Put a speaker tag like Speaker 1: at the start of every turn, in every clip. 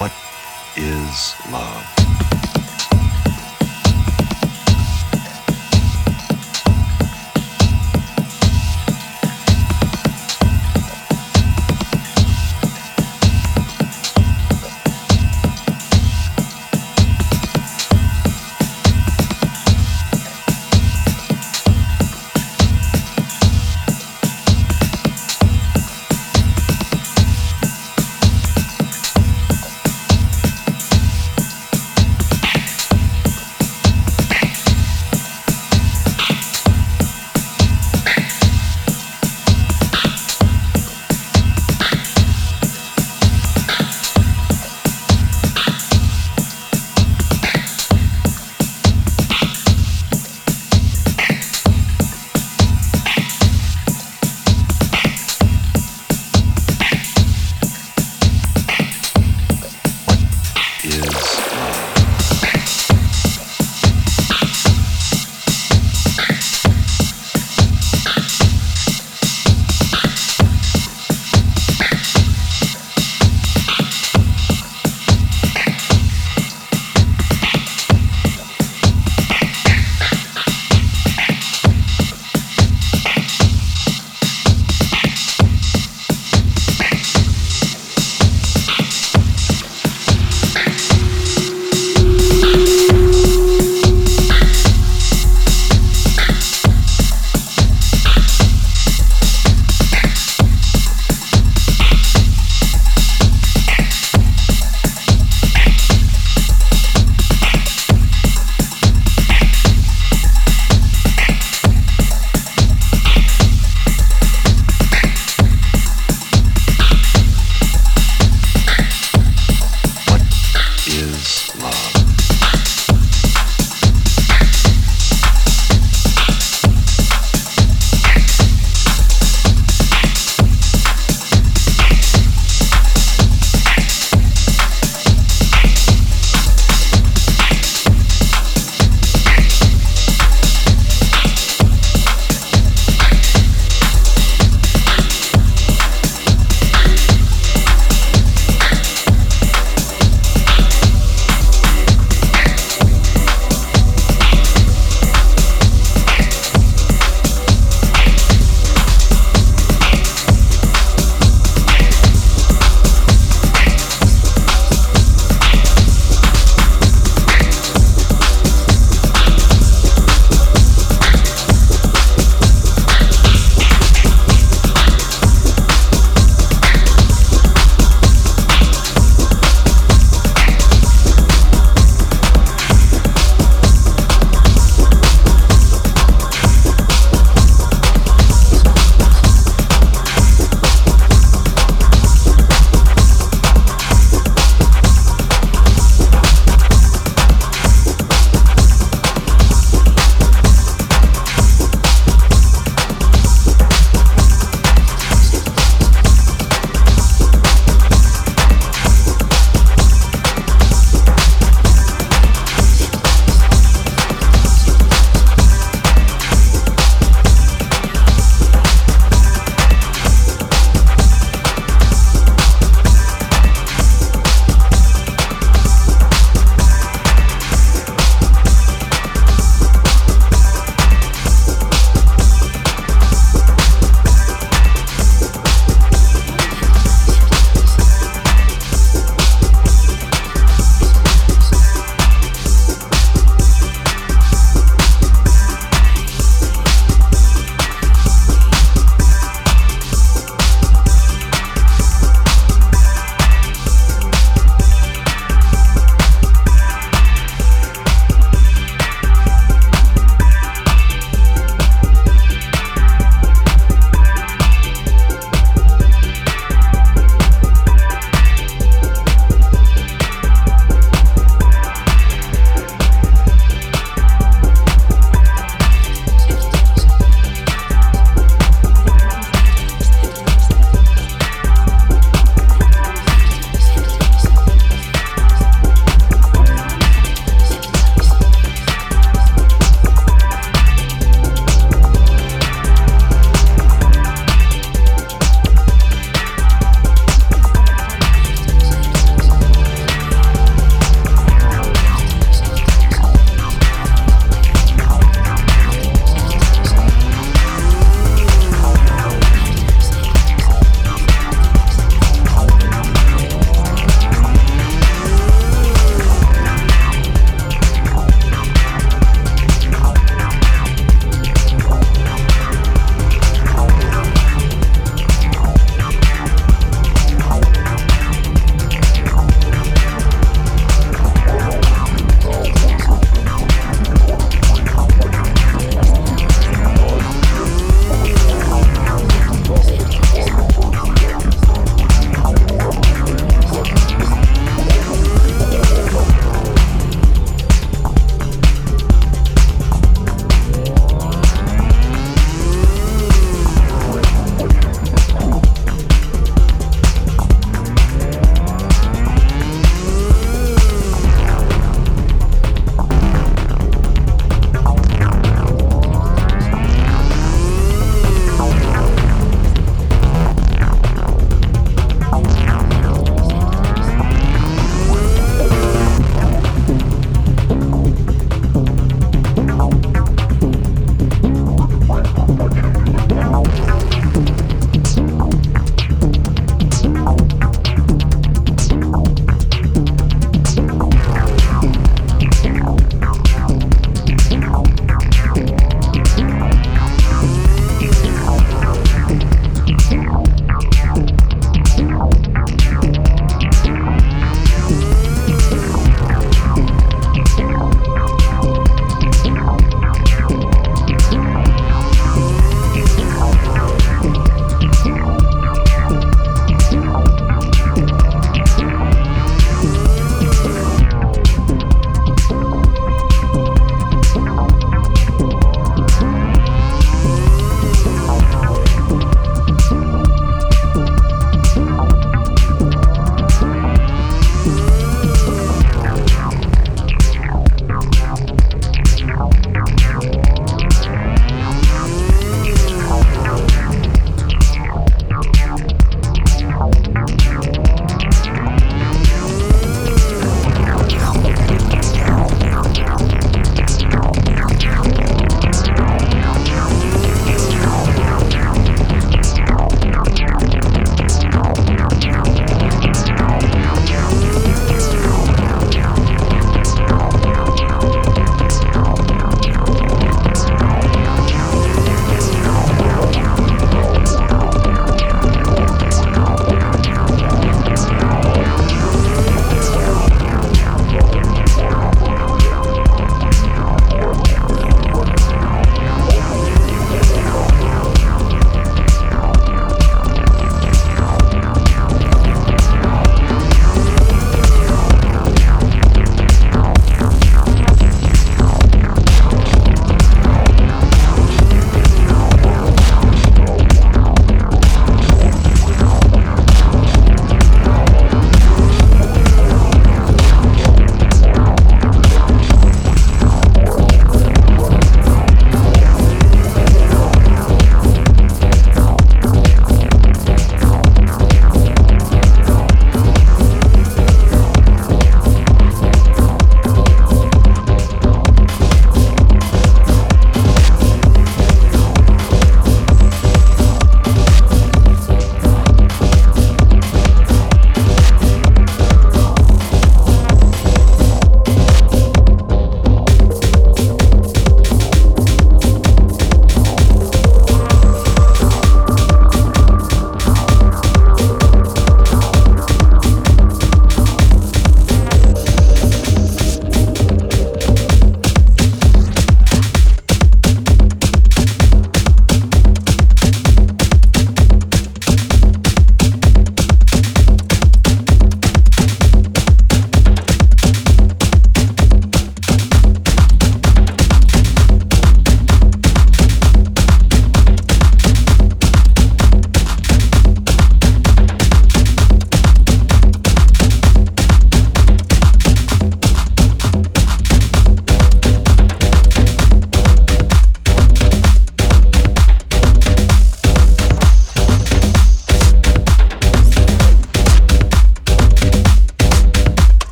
Speaker 1: What is love?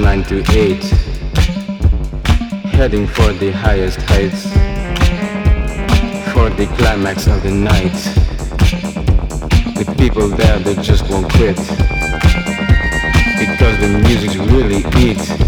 Speaker 2: 9 to 8, heading for the highest heights, for the climax of the night. The people there, they just won't quit, because the music's really it.